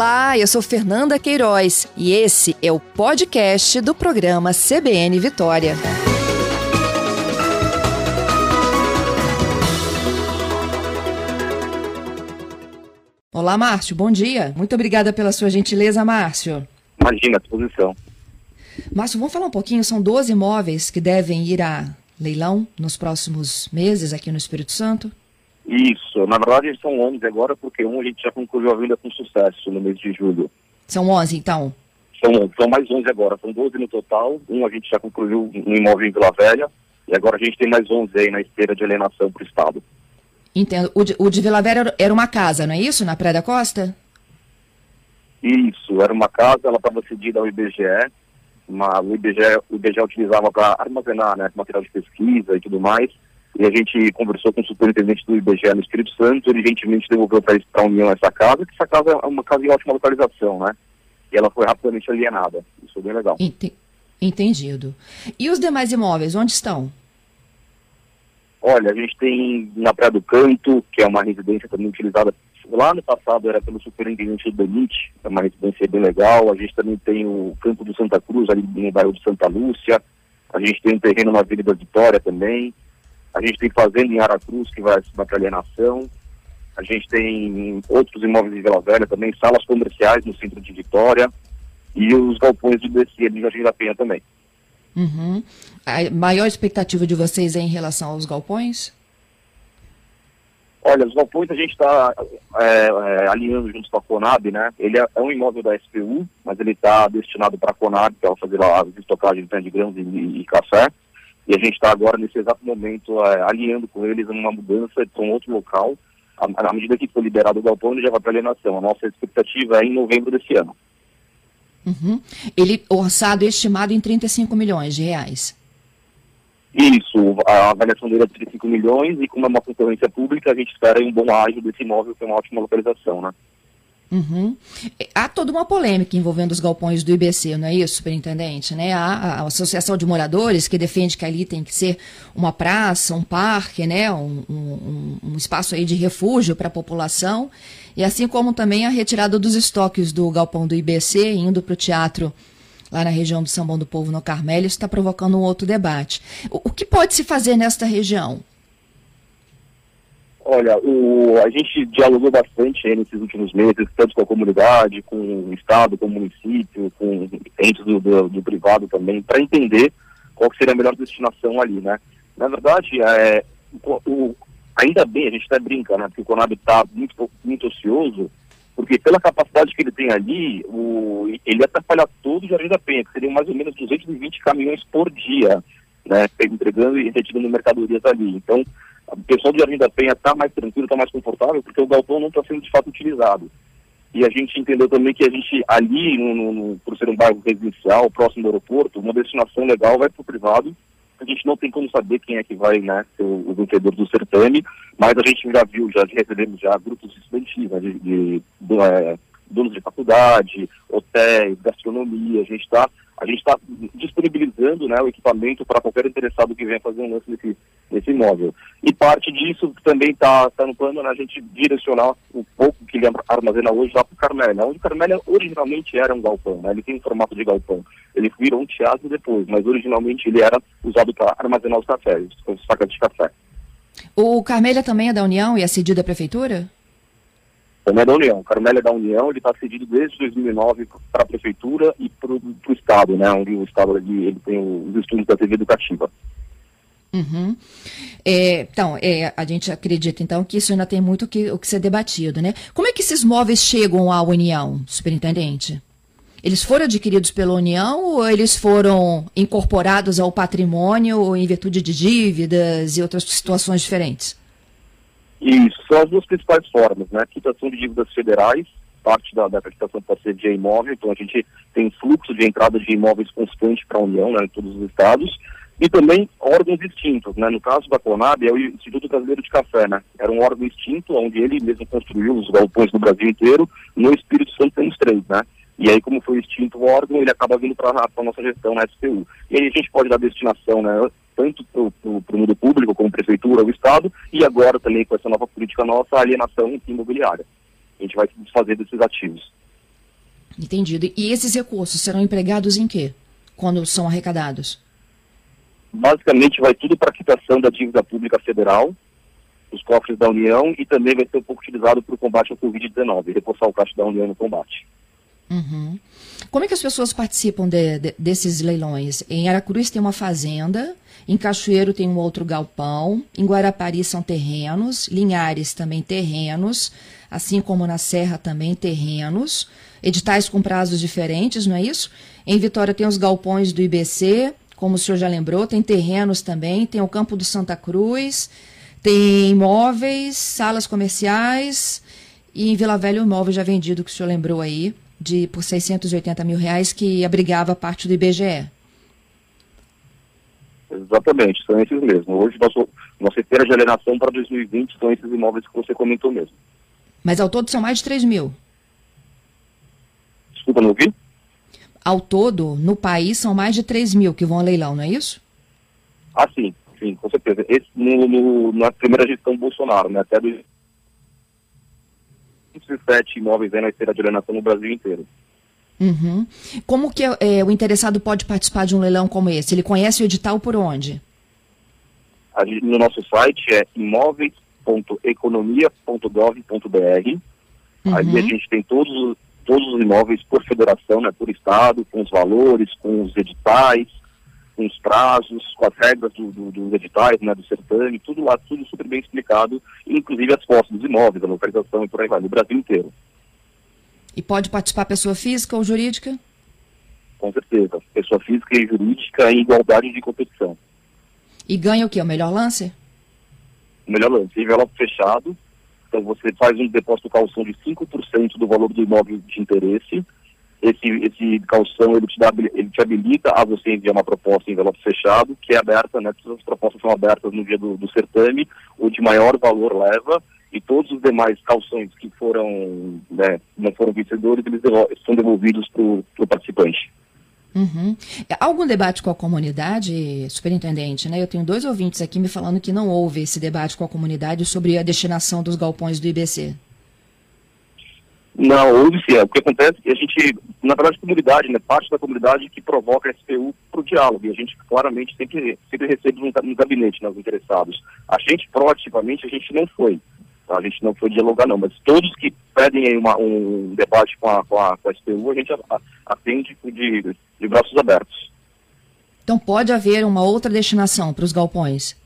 Olá, eu sou Fernanda Queiroz e esse é o podcast do programa CBN Vitória. Olá, Márcio, bom dia. Muito obrigada pela sua gentileza, Márcio. Imagina, à disposição. Márcio, vamos falar um pouquinho. São 12 imóveis que devem ir a leilão nos próximos meses aqui no Espírito Santo? Isso, na verdade são 11 agora, porque um a gente já concluiu a venda com sucesso no mês de julho. São 11, então? São, são mais 11 agora, são 12 no total. Um a gente já concluiu no imóvel em Vila Velha, e agora a gente tem mais 11 aí na esteira de alienação para o Estado. Entendo. O de, o de Vila Velha era uma casa, não é isso? Na Praia da Costa? Isso, era uma casa, ela estava cedida ao IBGE, uma, o, IBGE, o IBGE utilizava para armazenar né, material de pesquisa e tudo mais, e a gente conversou com o superintendente do IBGE no Espírito Santo, ele gentilmente devolveu para a União essa casa, que essa casa é uma casa em ótima localização, né? E ela foi rapidamente alienada. Isso é bem legal. Entendido. E os demais imóveis, onde estão? Olha, a gente tem na Praia do Canto, que é uma residência também utilizada lá no passado era pelo superintendente do Benite, é uma residência bem legal. A gente também tem o Campo do Santa Cruz, ali no bairro de Santa Lúcia. A gente tem um terreno na Avenida Vitória também. A gente tem fazenda em Aracruz, que vai para alienação. A gente tem outros imóveis em Vila Velha também, salas comerciais no centro de Vitória. E os galpões de DC de Jardim da Penha também. Uhum. A maior expectativa de vocês é em relação aos galpões? Olha, os galpões a gente está é, é, alinhando junto com a Conab, né? Ele é, é um imóvel da SPU, mas ele está destinado para a Conab, que é fazer lá as estocagens de grãos e, e, café. E a gente está agora, nesse exato momento, é, alinhando com eles uma mudança para um outro local. À, medida que for liberado o galpão, ele já vai para alienação. A nossa expectativa é em novembro desse ano. Uhum. Ele orçado estimado em 35 milhões de reais. Isso, a avaliação dele é de 35 milhões e como é uma concorrência pública, a gente espera um bom ágio desse imóvel, que é uma ótima localização, né? Uhum. Há toda uma polêmica envolvendo os galpões do IBC, não é isso, superintendente? Né? Há a Associação de Moradores que defende que ali tem que ser uma praça, um parque, né? um, um, um espaço aí de refúgio para a população, e assim como também a retirada dos estoques do galpão do IBC indo para o teatro lá na região do Sambão do Povo, no Carmelo, isso está provocando um outro debate. O, o, que pode se fazer nesta região? Olha, o, a gente dialogou bastante nesses últimos meses, tanto com a comunidade, com o Estado, com o município, com entes do, do, do privado também, para entender qual seria a melhor destinação ali, né? Na verdade, é, o, o ainda bem, a gente até brinca, né? Porque o Conab está muito, muito ocioso, porque pela capacidade que ele tem ali, o, ele atrapalha todo o Jardim da Penha, que seriam mais ou menos 220 caminhões por dia, né, entregando e retirando mercadorias ali. Então, o pessoal do Jardim da Penha está mais tranquilo, está mais confortável, porque o galpão não está sendo de fato utilizado. E a gente entendeu também que a gente, ali, no, no, no, por ser um bairro residencial, próximo do aeroporto, uma destinação legal vai para o privado, a gente não tem como saber quem é que vai né, ser o, vencedor do certame, mas a gente já viu, já recebemos já grupos estudantis, né, de, de, de é, donos de faculdade, hotéis, gastronomia, a gente está a gente está disponibilizando né, o equipamento para qualquer interessado que venha fazer um lance nesse, nesse imóvel. E parte disso também está tá no plano né, a gente direcionar o pouco que ele armazena hoje lá para o Carmélia. Onde o Carmélia originalmente era um galpão, né, ele tem um formato de galpão. Ele virou um teatro depois, mas originalmente ele era usado para armazenar os cafés, os sacas de café. O Carmélia também é da União e é cedido à Prefeitura? Também é da União. Carmelo é da União, ele está cedido desde 2009 para a Prefeitura e para o Estado, né, onde o Estado ele, ele tem os estudos da TV educativa. Uhum. É, então, é, a gente acredita então que isso ainda tem muito que, o que ser debatido, né? Como é que esses móveis chegam à União, superintendente? Eles foram adquiridos pela União ou eles foram incorporados ao patrimônio em virtude de dívidas e outras situações diferentes? Isso, são as duas principais formas, né? Quitação de dívidas federais, parte da, da quitação pode ser de imóvel, então a gente tem fluxo de entrada de imóveis constante para a União, né, em todos os estados, e também órgãos extintos, né? No caso da Conab é o Instituto Brasileiro de Café, né? Era um órgão extinto, onde ele mesmo construiu os galpões do Brasil inteiro, no Espírito Santo temos três, né? E aí, como foi extinto o órgão, ele acaba vindo para a nossa gestão na SPU. E aí a gente pode dar destinação, né? tanto para o mundo público, como prefeitura, o Estado, e agora também com essa nova política nossa, a alienação imobiliária. A gente vai se desfazer desses ativos. Entendido. E esses recursos serão empregados em quê? Quando são arrecadados? Basicamente vai tudo para a quitação da dívida pública federal, os cofres da União e também vai ser um pouco utilizado para o combate ao Covid-19, reforçar o caixa da União no combate. Uhum. Como é que as pessoas participam de, de, desses leilões? Em Aracruz tem uma fazenda, em Cachoeiro tem um outro galpão, em Guarapari são terrenos, Linhares também terrenos, assim como na Serra também terrenos, editais com prazos diferentes, não é isso? Em Vitória tem os galpões do IBC, como o senhor já lembrou, tem terrenos também, tem o Campo do Santa Cruz, tem imóveis, salas comerciais e em Vila Velha o imóvel já vendido que o senhor lembrou aí, de por 680 mil reais, que abrigava parte do IBGE. Exatamente, são esses mesmo. Hoje, nosso, nossa feira de alienação para 2020 são esses imóveis que você comentou mesmo. Mas ao todo são mais de 3 mil. Desculpa, não ouvi? Ao todo, no país, são mais de 3 mil que vão a leilão, não é isso? Ah, sim, sim, com certeza. Esse, no, no, na primeira gestão Bolsonaro, né, até 27 imóveis aí na feira de alienação no Brasil inteiro. Uhum. Como que é, o interessado pode participar de um leilão como esse? Ele conhece o edital por onde? Gente, no nosso site é imóveis.economia.gov.br. Uhum. Aí a gente tem todos, todos os imóveis por federação, né, por estado, com os valores, com os editais, com os prazos, com as regras dos do, do editais, né, do certame, tudo lá, tudo super bem explicado, inclusive as posses dos imóveis, a localização e por aí vai, no Brasil inteiro. E pode participar pessoa física ou jurídica? Com certeza. Pessoa física e jurídica em igualdade de competição. E ganha o quê? O melhor lance? O melhor lance. Envelope fechado. Então você faz um depósito calção de 5% do valor do imóvel de interesse. Esse, esse calção ele te, dá, ele te habilita a você enviar uma proposta em envelope fechado, que é aberta, né? Todas as propostas são abertas no dia do, do certame. O de maior valor leva e todos os demais calções que foram né, não foram vencedores, eles são devolvidos para o participante. Uhum. Algum debate com a comunidade, superintendente? Né? Eu tenho dois ouvintes aqui me falando que não houve esse debate com a comunidade sobre a destinação dos galpões do IBC. Não, houve sim. O que acontece é que a gente, na verdade, comunidade, né, parte da comunidade que provoca a SPU para o diálogo. E a gente claramente sempre, sempre recebe no, no gabinete né, os interessados. A gente, proativamente, a gente não foi. A gente não foi dialogar, não, mas todos que pedem uma, um debate com a, com, a, com a SPU, a gente atende de, de braços abertos. Então pode haver uma outra destinação para os galpões?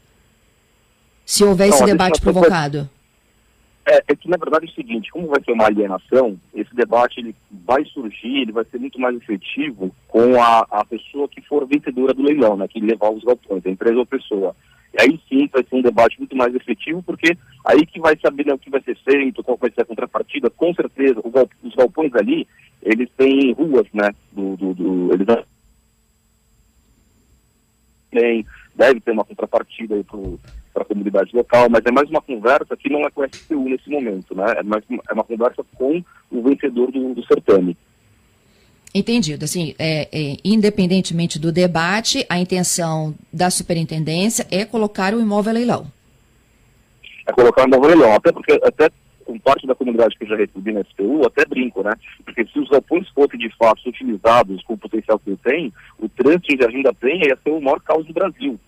Se houver esse debate provocado? É, é, que na verdade é o seguinte, como vai ser uma alienação, esse debate ele vai surgir, ele vai ser muito mais efetivo com a, a pessoa que for vencedora do leilão, né, que levar os galpões, a empresa ou a pessoa. E aí sim vai ser um debate muito mais efetivo, porque aí que vai saber né, o que vai ser feito, qual vai ser a contrapartida. Com certeza, os galpões ali, eles têm ruas, né? Do, do, do eles tem, deve ter uma contrapartida para a comunidade local, mas é mais uma conversa que não é com a SPU nesse momento, né? É, mais, é uma conversa com o vencedor do, do certame. Entendido. Assim, é, é, independentemente do debate, a intenção da superintendência é colocar o imóvel a leilão. É colocar o imóvel a leilão, até porque até com parte da comunidade que eu já recebi na SPU, até brinco, né? Porque se os galpões fossem de fato utilizados com o potencial que ele tem, o trânsito em Jardim da Penha ia ser o maior caos do Brasil.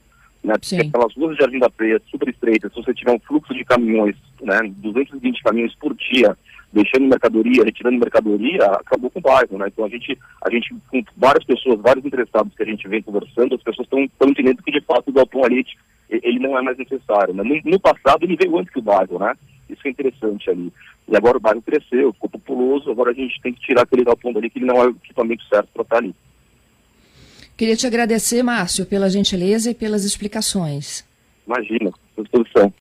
Né? Porque aquelas ruas de Jardim da Penha super estreitas, se você tiver um fluxo de caminhões, né, 220 caminhões por dia, deixando mercadoria, retirando mercadoria, acabou com o bairro, né? Então a gente, a gente, com várias pessoas, vários interessados que a gente vem conversando, as pessoas estão entendendo que de fato o galpão ali, ele não é mais necessário. Né? No, no, passado ele veio antes que o bairro, né? Isso é interessante ali. E agora o bairro cresceu, ficou populoso, agora a gente tem que tirar aquele galpão dali que ele não é o equipamento certo para estar ali. Queria te agradecer, Márcio, pela gentileza e pelas explicações. Imagina, disposição.